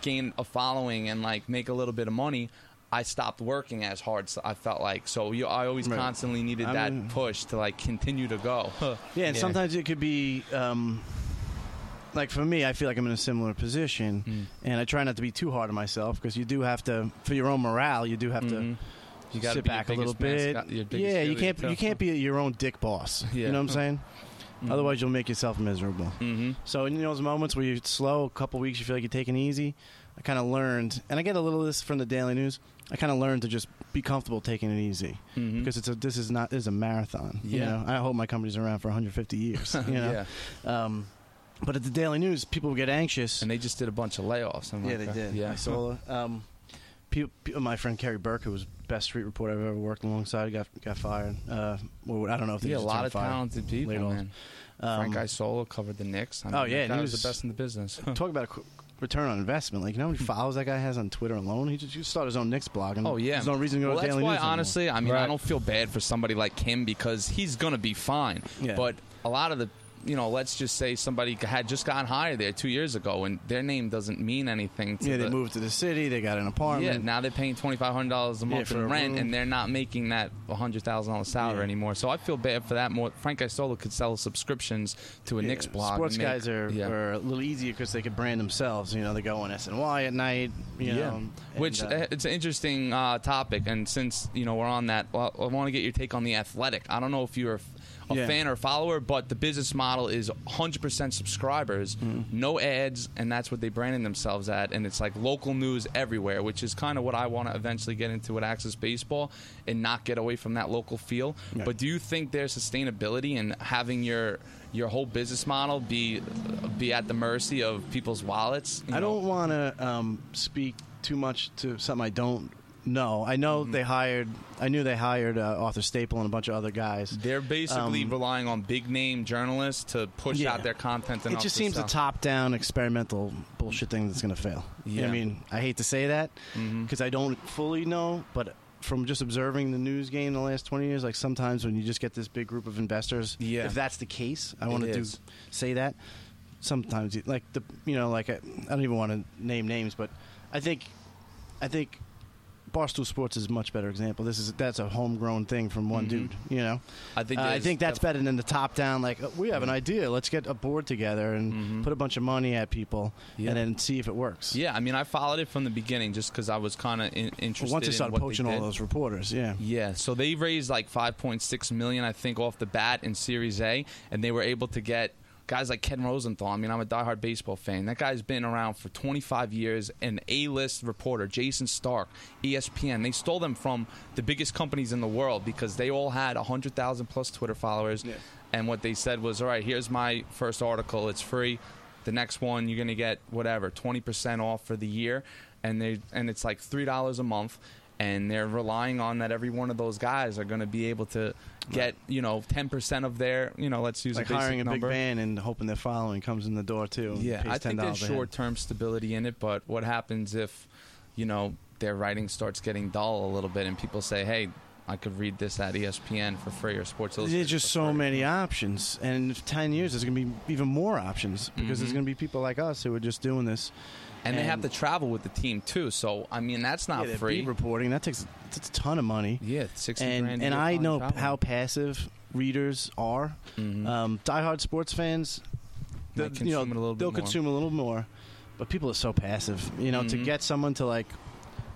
gain a following and like make a little bit of money. I stopped working as hard. So I felt like so. You, I always Right. constantly needed I that mean- push to like continue to go. Yeah, and Yeah. sometimes it could be um, like for me, I feel like I'm in a similar position, Mm. and I try not to be too hard on myself because you do have to, for your own morale, you do have Mhm. to You gotta sit back a little bit. mascot- Yeah, you can't you can't be your own dick boss. Yeah. You know what I'm saying? Otherwise, you'll make yourself miserable. Mm-hmm. So in those moments where you're slow, a couple weeks, you feel like you're taking it easy. I kind of learned, and I get a little of this from the Daily News. I kind of learned to just be comfortable taking it easy Mhm. because it's a this is not this is a marathon. You Yeah. know, I hope my company's around for 150 years. You know, yeah, um, but at the Daily News, people would get anxious. and they just did a bunch of layoffs. I'm yeah, like, they uh, did. Yeah, I saw. Um, pe- pe- my friend Kerry Burke, who was best street reporter I've ever worked alongside, got got fired. Uh, or I don't know if they Yeah, a lot of fired. talented people, Laid off. man. Um, Frank Isola covered the Knicks. I Oh, yeah, that he was was- the best in the business. talk about a qu- return on investment. Like you know how many hmm. followers that guy has on Twitter alone? He just, he just started his own Knicks blog. And Oh yeah, there's no reason to go well, to that's Daily why, News anymore. honestly, I mean, I don't feel bad for somebody like him because he's gonna be fine. Yeah. But a lot of the, you know, let's just say somebody had just gotten hired there two years ago, and their name doesn't mean anything. To yeah, they the, moved to the city. They got an apartment. Yeah, now they're paying twenty five hundred dollars a Yeah, month for in rent, and they're not making that hundred thousand dollars salary Yeah. anymore. So I feel bad for that. More, Frank Isola could sell subscriptions to a Yeah, Knicks blog. Sports make- guys are, yeah. are a little easier because they could brand themselves. You know, they go on SNY at night. You know, and, Which uh, uh, it's an interesting uh, topic, and since you know we're on that, well, I want to get your take on the athletic. I don't know if you're a, a Yeah. fan or follower, but the business model is 100% subscribers, Mm-hmm. no ads, and that's what they branded themselves at. And it's like local news everywhere, which is kind of what I want to eventually get into with Axcess Baseball and not get away from that local feel. Right. But do you think there's sustainability in having your your whole business model be be at the mercy of people's wallets? You I know? don't want to um, speak too much to something I don't know. I know Mm-hmm. they hired. I knew they hired uh, Arthur Staple and a bunch of other guys. They're basically Um, relying on big name journalists to push Yeah. out their content. It just seems a top down experimental bullshit thing that's going to fail. Yeah. I mean, I hate to say that because I don't fully know, but from just observing the news game the last 20 years, like sometimes when you just get this big group of investors, Yeah. if that's the case, I want to do say that. Sometimes, like the you know, like I, I don't even want to name names, but I think, I think. Barstool Sports is a much better example. This is that's a homegrown thing from one Mhm. dude. You know, I think uh, I think that's def- better than the top down. Like uh, we have an idea, let's get a board together and Mhm. put a bunch of money at people, Yeah. and then see if it works. Yeah, I mean, I followed it from the beginning just because I was kind of in, interested. Well, once they started what poaching they all those reporters, yeah. Yeah, so they raised like 5.6 million, I think, off the bat in Series A, and they were able to get guys like Ken Rosenthal. I mean, I'm a diehard baseball fan. That guy's been around for 25 years, an A-list reporter, Jayson Stark, ESPN. They stole them from the biggest companies in the world because they all had 100,000 plus Twitter followers, and what they said was, "All right, here's my first article. It's free." The next one, you're gonna get whatever, 20% off for the year, and they and it's like three dollars a month and they're relying on that every one of those guys are going to be able to get you know 10% of their you know let's use Like a hiring a number. big van and hoping their following comes in the door too. yeah i think there's short-term stability in it but what happens if you know their writing starts getting dull a little bit and people say hey i could read this at espn for free or sports illustrated There's just so many options, and in ten years there's going to be even more options because there's Mhm. going to be people like us who are just doing this. And they have to travel with the team too so i mean that's not yeah, free reporting that takes that's a ton of money. yeah 60 and grand and I know travel. how passive readers are. Mhm. Um, diehard sports fans, the, Might you know, a little they'll more. consume a little more. But people are so passive. You know, to Mhm. get someone to like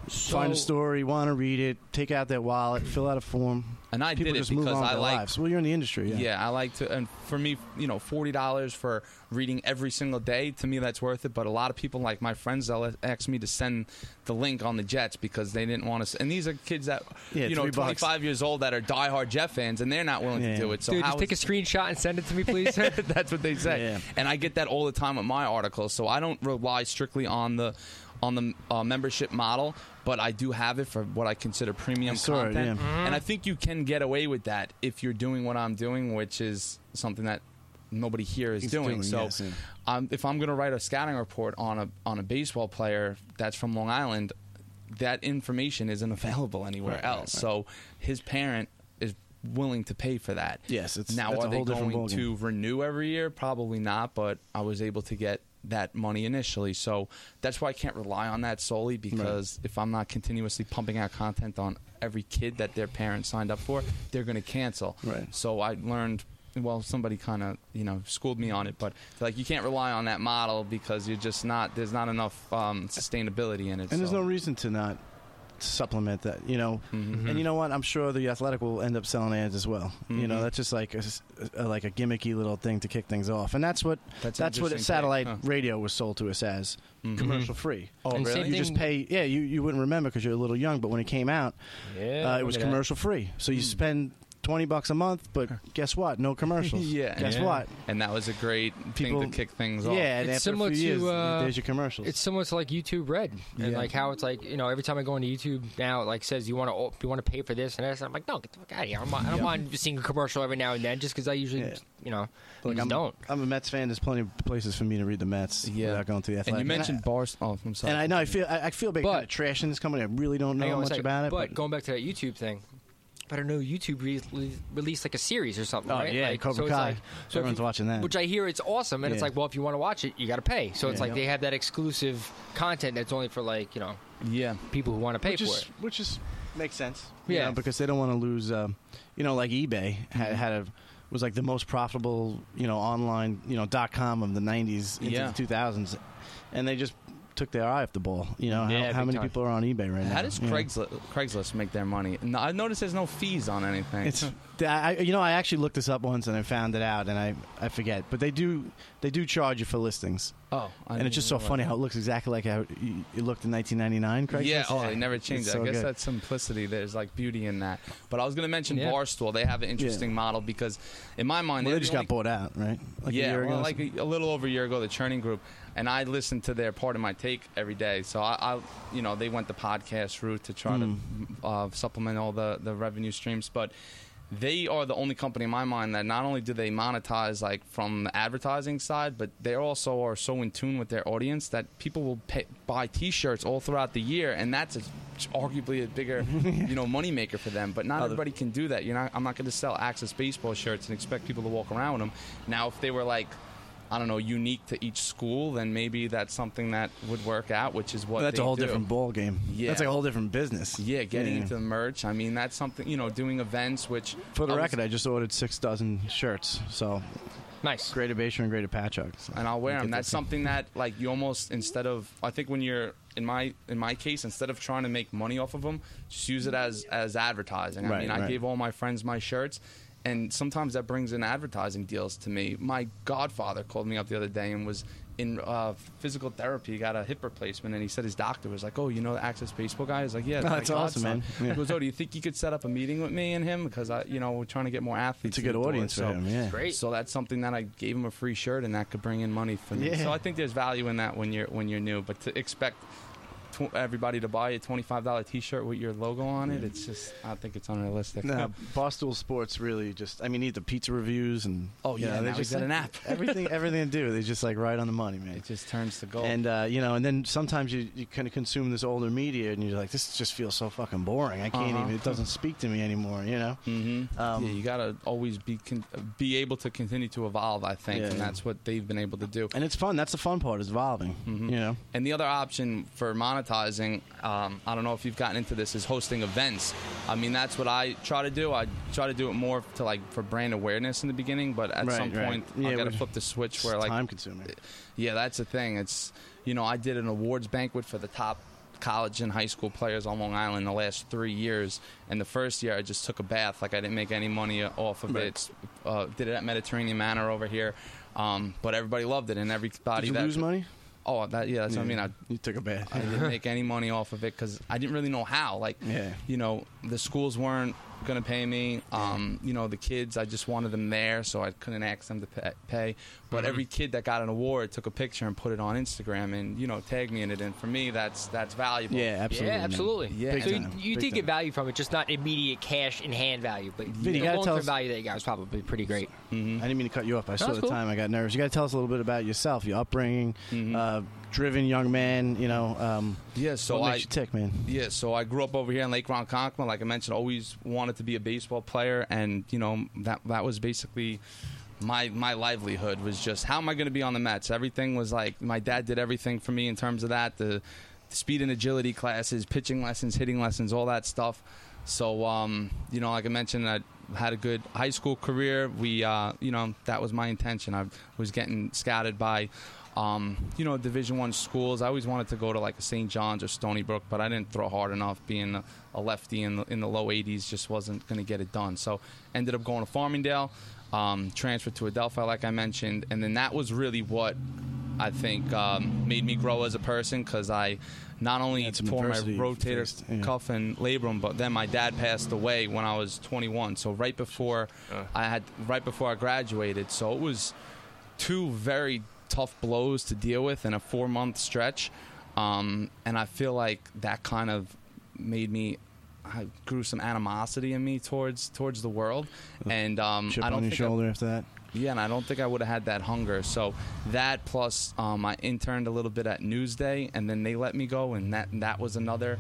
find a story, want to read it, take out that wallet, fill out a form. and i people did it just move because on i like lives. Well, you're in the industry, yeah. Yeah. I like to, and for me, you know, forty dollars for reading every single day. To me, that's worth it. But a lot of people, like my friends, they'll ask me to send the link on the Jets because they didn't want to. And these are kids that, Yeah, you know, twenty five years old that are diehard Jet fans, and they're not willing Yeah. to do it. So Dude, just take a screenshot and send it to me, please. that's what they say. Yeah. And I get that all the time with my articles. So I don't rely strictly on the on the uh, membership model, but I do have it for what I consider premium I saw it, content. yeah. And I think you can get away with that if you're doing what I'm doing, which is something that nobody here is doing. doing, so yes, yeah. um, if I'm going to write a scouting report on a on a baseball player that's from Long Island, that information isn't available anywhere Right, right, else. right. So his parent is willing to pay for that. Yes, it's Now, are a they going to renew every year? Probably not, but I was able to get that money initially. So that's why I can't rely on that solely because if I'm not continuously pumping out content on every kid that their parents signed up for, they're going to cancel. Right. So I learned. Well, somebody kind of you know schooled me on it, but like you can't rely on that model because you're just not. There's not enough um, sustainability in it. And there's no reason to not supplement that. You know, Mhm. and you know what? I'm sure the Athletic will end up selling ads as well. You know, Mhm. that's just like a like a gimmicky little thing to kick things off, and that's what That's, that's what interesting satellite huh? radio was sold to us as Mhm. commercial free. Oh, And really? same You just pay. Yeah, you, you wouldn't remember because you're a little young, but when it came out, Yeah, uh, it was look at that. commercial free. So you Hmm. spend twenty bucks a month, but guess what? No commercials. Yeah. Guess Yeah. what? and that was a great People- thing to kick things off. Yeah, and It's after similar a few years, to, uh, there's your commercials. It's similar to like YouTube Red, and Yeah. like how it's like you know every time I go into YouTube now, it like says you want to you want to pay for this and this. I'm like, no, get the fuck out of here. I'm, I don't Yeah. mind seeing a commercial every now and then, just because I usually Yeah. you know Like, just I'm, don't. I'm a Mets fan. There's plenty of places for me to read the Mets Yeah. without going through the athletic. And you mentioned and bars. Oh, I'm sorry. and I know I feel I, I feel big But- kind of trash in this company. I really don't know on one much second. about it. But, going back to that YouTube thing, I don't know. YouTube re- re- released like a series or something, oh right? yeah, like, Cobra so it's Kai. like- so Everyone's you- watching that. Which I hear it's awesome, and it's like, well, if you want to watch it, you got to pay. So it's Yeah. like they have that exclusive content that's only for like you know yeah. people who want to pay which for is it. which is makes sense. you Yeah. know, because they don't want to lose. Um, you know, like eBay had, Mhm. had a was like the most profitable you know online you know dot com of the '90s into Yeah. the 2000s, and they just took their eye off the ball. You know, Yeah, how, how big many time. people are on eBay right now? How does you know? Craigslist, Craigslist make their money? No, I noticed there's no fees on anything. It's, I, you know, I actually looked this up once and I found it out, and I, I forget. But they do, they do charge you for listings, oh, I and it's just so funny about how it looks exactly like how it, looked in 1999. that. Craigslist. Yeah, oh, they never changed It's it. so I guess good. that's simplicity. There's like beauty in that. But I was going to mention Yeah. Barstool. They have an interesting model because, in my mind, Well, they're just the got bought out, right? Like a yeah, year ago well, like a, a little over a year ago, the Chernin Group, and I listened to their Pardon My Take every day. So I, I you know, they went the podcast route to try Hmm. to uh, supplement all the the revenue streams, but. They are the only company in my mind that not only do they monetize like from the advertising side, but they also are so in tune with their audience that people will pay, buy T-shirts all throughout the year, and that's a, arguably a bigger, you know, moneymaker for them. But not the- everybody can do that. You're not. I'm not going to sell Axcess baseball shirts and expect people to walk around with them. Now, if they were like, I don't know, unique to each school, then maybe that's something that would work out, which is what that's they a whole do. different ball game. Yeah. that's like a whole different business. Yeah, getting Yeah. into the merch. I mean, that's something. You know, doing events, which For the I was- record, I just ordered six dozen shirts. So Nice. greater Bayshore and greater Patchogue. So and I'll wear them. that That's something that like you almost instead of I think when you're in my in my case instead of trying to make money off of them, just use it as as advertising. I Right, mean, I gave all my friends my shirts. And sometimes that brings in advertising deals to me. My godfather called me up the other day and was in uh, physical therapy. He got a hip replacement, and he said his doctor was like, "Oh, you know the Axcess Baseball guy?" He's like, "Yeah, Oh, that's awesome, godson." man. Yeah. He goes, "Oh, do you think you could set up a meeting with me and him because I, you know, we're trying to get more athletes." It's a in good audience for So- him. Yeah. Great. so that's something that I gave him a free shirt, and that could bring in money for me. Yeah. So I think there's value in that when you're when you're new. But to expect tw- everybody to buy a twenty-five dollar T-shirt with your logo on it, it's just I think it's unrealistic. No, Barstool Sports really just. I mean, need the pizza reviews and. Oh, you yeah, know, they just got an app. everything, everything they do, they just like right on the money, man. It just turns to gold. And uh, you know, and then sometimes you, you kind of consume this older media, and you're like, this just feels so fucking boring. I can't Uh-huh. even. It doesn't speak to me anymore. You know. Mm-hmm. Um, yeah, you gotta always be con- be able to continue to evolve. I think, Yeah. and that's what they've been able to do. And it's fun. That's the fun part. Is evolving. Mhm. You know. And the other option for monetizing, um, I don't know if you've gotten into this, is hosting events. I mean, that's what I try to do. I try to do it more to like for brand awareness in the beginning, but at Right, some right. point, Yeah, I got to flip the switch where like, time consuming. yeah, that's the thing. It's you know, I did an awards banquet for the top college and high school players on Long Island the last three years. And the first year, I just took a bath. Like I didn't make any money off of Right. it. Uh, did it at Mediterranean Manor over here. Um, but everybody loved it, and everybody Did you that lose money? Oh, that yeah, that's what I mean. I, you took a bath. I didn't make any money off of it because I didn't really know how. Like, Yeah. you know, the schools weren't going to pay me. Um, you know, the kids, I just wanted them there, so I couldn't ask them to pa- pay. But Mm-hmm. every kid that got an award took a picture and put it on Instagram and you know tagged me in it. And for me, that's that's valuable. Yeah, absolutely. yeah, man. absolutely. Yeah. Big so you, time, you big did get value from it, just not immediate cash in hand value, but Vin, you the gotta long tell term us- value that you got was probably pretty great. Mhm. I didn't mean to cut you off. I saw that's the cool. time. I got nervous. You got to tell us a little bit about yourself, your upbringing, Mhm. uh, driven young man. You know, um, Yeah, so I tick, man? Yeah, so I grew up over here in Lake Ronkonkoma. Like I mentioned, always wanted to be a baseball player, and you know that that was basically my my livelihood was just how am I going to be on the Mets? Everything was like my dad did everything for me in terms of that the, the speed and agility classes, pitching lessons, hitting lessons, all that stuff. So um, you know, like I mentioned, I had a good high school career. We uh, you know that was my intention. I was getting scouted by um, you know, Division One schools. I always wanted to go to like a St. John's or Stony Brook, but I didn't throw hard enough. Being a, lefty in the, in the low 80s just wasn't going to get it done. So ended up going to Farmingdale, um, transferred to Adelphi, like I mentioned, and then that was really what I think um, made me grow as a person because I not only some tore my rotator faced, yeah. cuff and labrum, but then my dad passed away when I was 21. So right before I had, right before I graduated, so it was two very tough blows to deal with in a four month stretch. Um, and I feel like that kind of made me I grew some animosity in me towards towards the world, and um, Chip I don't on your think I- after that. yeah, and I don't think I would have had that hunger. So that plus um, I interned a little bit at Newsday, and then they let me go, and that that was another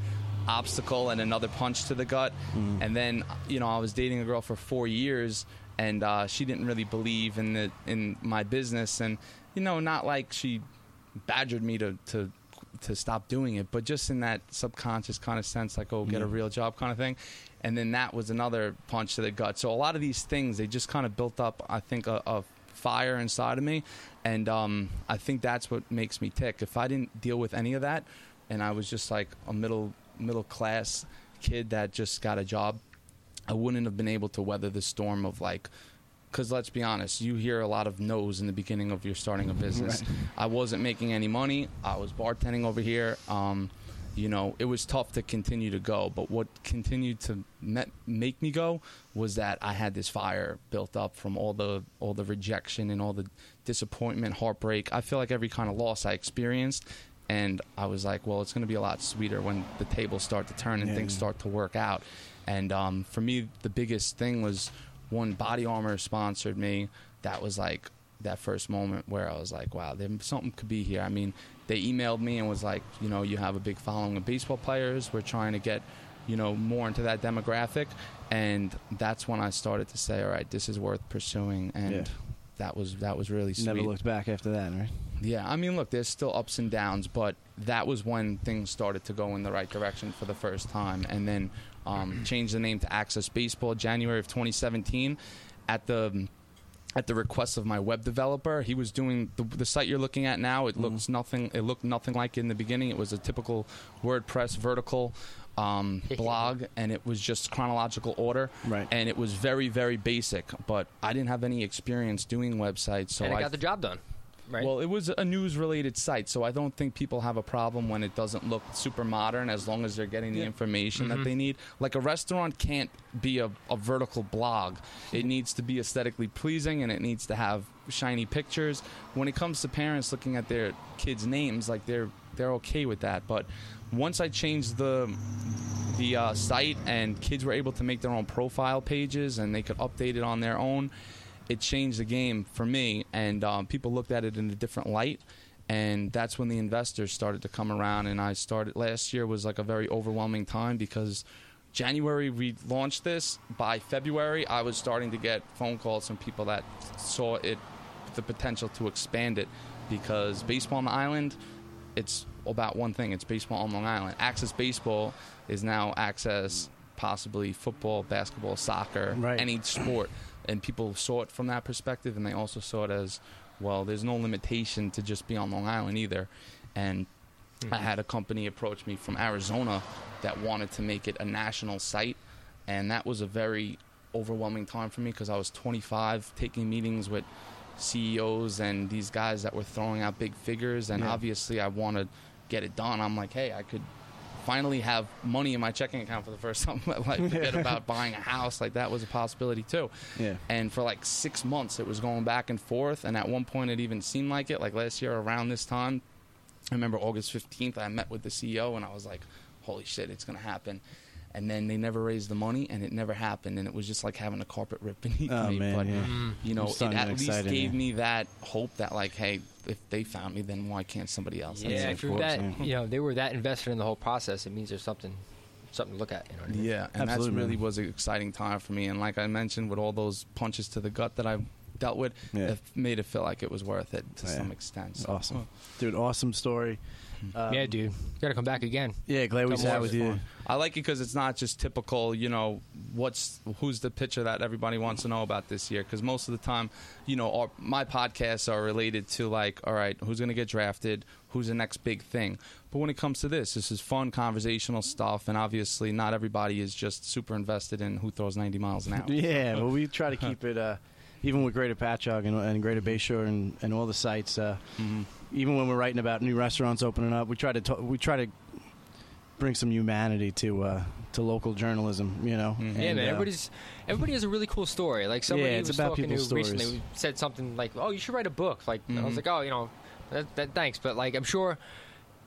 obstacle and another punch to the gut. And then you know I was dating a girl for four years, and uh, she didn't really believe in the in my business, and you know not like she badgered me to to to stop doing it, but just in that subconscious kind of sense, like oh, get a real job kind of thing. And then that was another punch to the gut. So a lot of these things they just kind of built up, I think, a, a fire inside of me, and um, I think that's what makes me tick. If I didn't deal with any of that, and I was just like a middle middle class kid that just got a job, I wouldn't have been able to weather the storm of like. Because let's be honest, you hear a lot of no's in the beginning of your starting a business. Right. I wasn't making any money. I was bartending over here. Um, you know, it was tough to continue to go. But what continued to met, make me go was that I had this fire built up from all the all the rejection and all the disappointment, heartbreak. I feel like every kind of loss I experienced, and I was like, well, it's going to be a lot sweeter when the tables start to turn and Yeah, things start to work out. And um, for me, the biggest thing was when Body Armor sponsored me. That was like that first moment where I was like, wow, there something could be here. I mean, they emailed me and was like, you know, you have a big following of baseball players. We're trying to get, you know, more into that demographic, and that's when I started to say, all right, this is worth pursuing, and Yeah. that was that was really sweet. Never looked back after that, right? Yeah, I mean, look, there's still ups and downs, but that was when things started to go in the right direction for the first time, and then um, changed the name to Axcess Baseball January of 2017 at the at the request of my web developer. He was doing the, the site you're looking at now. It looks nothing. It looked nothing like in the beginning. It was a typical WordPress vertical. Um, blog and it was just chronological order Right. and it was very very basic but i didn't have any experience doing websites so and I got the job done, right? well, it was a news related site, so I don't think people have a problem when it doesn't look super modern as long as they're getting the information that they need. Like a restaurant can't be a, a vertical blog, it needs to be aesthetically pleasing and it needs to have shiny pictures. When it comes to parents looking at their kids' names, like they're they're okay with that. But once I changed the the uh, site and kids were able to make their own profile pages and they could update it on their own it changed the game for me and um, people looked at it in a different light and that's when the investors started to come around and i started last year was like a very overwhelming time because january we launched this by february i was starting to get phone calls from people that saw it the potential to expand it because baseball on the island it's about one thing. It's baseball on Long Island. Axcess Baseball is now access possibly football, basketball, soccer, Right. any sport, and people saw it from that perspective, and they also saw it as well. There's no limitation to just be on Long Island either, and I mm-hmm. had a company approach me from Arizona that wanted to make it a national site, and that was a very overwhelming time for me because I was 25, taking meetings with CEOs and these guys that were throwing out big figures, and Yeah. obviously I want to get it done. I'm like, hey, I could finally have money in my checking account for the first time in my life. Forget about buying a house. Like that was a possibility too. Yeah. And for like six months, it was going back and forth. And at one point, it even seemed like it. Like last year around this time, I remember August 15th, I met with the CEO and I was like, holy shit, it's going to happen. And then they never raised the money and it never happened. And it was just like having a carpet ripped beneath Oh, me. man, but, yeah. Mm-hmm. you know, it at least gave yeah. me that hope that, like, hey, if they found me, then why can't somebody else? yeah, That's if you're course, that, yeah. you know, they were that invested in the whole process. It means there's something, something to look at. You know I mean? Yeah, and Absolutely, that's really was an exciting time for me. And like I mentioned, with all those punches to the gut that I dealt with, Yeah. it made it feel like it was worth it to oh, Yeah. some extent. So, Awesome, dude. Awesome story. Um, yeah, dude, you gotta come back again. Yeah, glad we Come sat with you. I like it because it's not just typical, you know, what's who's the pitcher that everybody wants to know about this year. Because most of the time, you know, our, my podcasts are related to like, all right, who's going to get drafted, who's the next big thing. But when it comes to this, this is fun conversational stuff, and obviously, not everybody is just super invested in who throws 90 miles an hour. Yeah, well, we try to keep it, uh, even with Greater Patchogue and, and Greater Bayshore and, and all the sites. Uh, Mhm. Even when we're writing about new restaurants opening up, we try to ta- we try to bring some humanity to uh, to local journalism. You know, Mhm. Yeah, And, man. uh, Everybody's everybody has a really cool story. Like somebody Yeah, it's was about talking to people's recently said something like, "Oh, you should write a book." Like I was Mhm. like, "Oh, you know, that, that, thanks," but like I'm sure.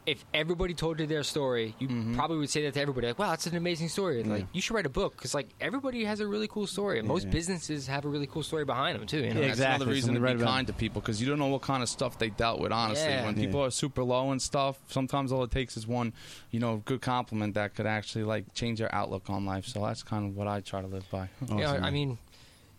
If everybody told you their story, you Mhm. probably would say that to everybody. Like, "Wow, that's an amazing story." Like, Yeah. you should write a book because, like, everybody has a really cool story, and most Yeah. businesses have a really cool story behind them too. You know? Yeah, That's another reason Something to be kind to people because you don't know what kind of stuff they dealt with. Honestly, Yeah. when Yeah. people are super low and stuff, sometimes all it takes is one, you know, good compliment that could actually like change their outlook on life. So that's kind of what I try to live by. Awesome, Yeah, I mean,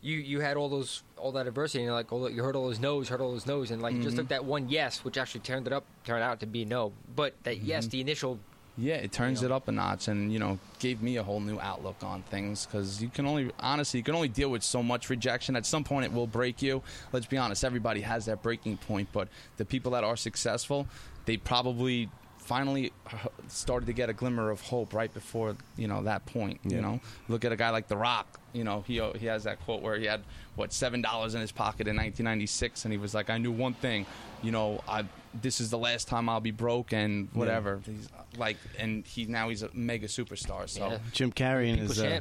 you you had all those all that adversity, and you're like, all, you heard all those no's, heard all those no's, and like you just took that one yes, which actually turned it up, turned out to be no. But that yes, Mm-hmm. the initial Yeah, it turns You know? it up a notch, and you know, gave me a whole new outlook on things. Because you can only, honestly, you can only deal with so much rejection. At some point, it will break you. Let's be honest, everybody has that breaking point. But the people that are successful, they probably finally uh, started to get a glimmer of hope right before you know that point. Yeah. You know, look at a guy like The Rock. You know, he he has that quote where he had what seven dollars in his pocket in 1996, and he was like, "I knew one thing, you know, I this is the last time I'll be broke and whatever." He's like, and he now he's a mega superstar. So Yeah. Jim Carrey and his uh.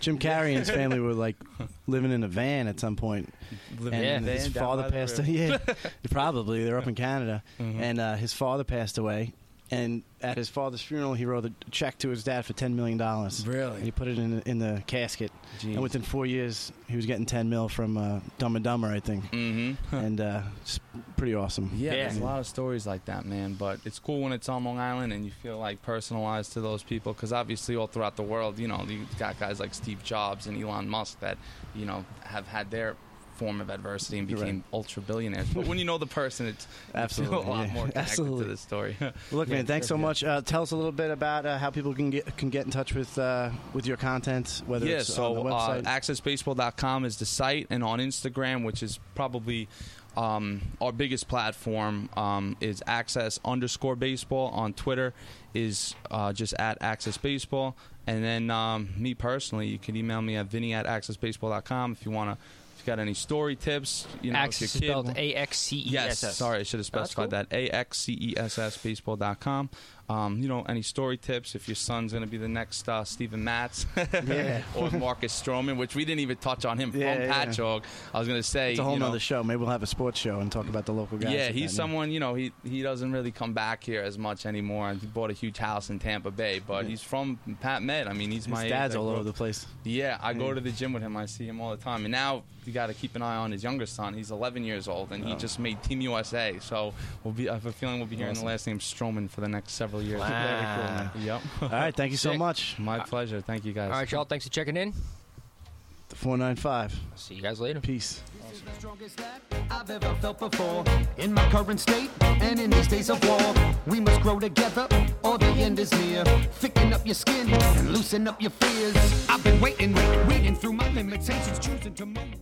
Jim Carrey and his family were like living in a van at some point. living and in his van father passed away. Yeah, probably they're up in Canada, Mhm. and uh, his father passed away. And at his father's funeral, he wrote a check to his dad for ten million dollars. Really? And he put it in in the casket. Jeez. And within four years, he was getting ten mil from uh, Dumb and Dumber, I think. Mm-hmm. and uh, it's pretty awesome. Yeah, Yeah. there's a lot of stories like that, man. But it's cool when it's on Long Island and you feel like personalized to those people because obviously all throughout the world, you know, you got guys like Steve Jobs and Elon Musk that, you know, have had their form of adversity and became right. ultra billionaires. But when you know the person, it's you feel Absolutely, a lot yeah. more connected Absolutely. to the story. Look, Yeah, man, thanks so much. Uh, tell us a little bit about uh, how people can get can get in touch with uh, with your content, whether yeah, it's so on the uh, website. axcessbaseball.com is the site, and on Instagram, which is probably um, our biggest platform, um, is axcess underscore baseball. On Twitter is uh, just at axcess baseball. And then um, me personally, you can email me at vinny at axcessbaseball.com if you want to. If you got any story tips, you know, Axis if is your kid spelled A X C E Yes, S S. sorry, I should have No, specified cool. that. A X C E S S baseball.com. Um, you know, any story tips if your son's going to be the next uh, Steven Matz Yeah. or Marcus Stroman, which we didn't even touch on him Yeah, from yeah. Patchogue. I was going to say, it's a whole you know, nother show. Maybe we'll have a sports show and talk about the local guys. yeah, he's that, someone, you know, he, he doesn't really come back here as much anymore. He bought a huge house in Tampa Bay, but Yeah. he's from Pat Med. I mean, he's His my dad's I all over the place. yeah, I go to the gym with him. I see him all the time. And now you got to keep an eye on his younger son. He's 11 years old, and he Oh. just made Team USA. So we'll be. I have a feeling we'll be hearing Awesome. the last name Stroman for the next several years. Wow. Very cool, man. Yep. All right, thank you so Sick. much. My pleasure. Thank you guys. All right, y'all. Thanks for checking in. The four nine five. See you guys later. Peace. The strongest that I've ever felt before. In my current state and in these days of war, we must grow together or the end is near. Thicken up your skin and loosen up your fears. I've been waiting, waiting, reading through my limitations, choosing to move.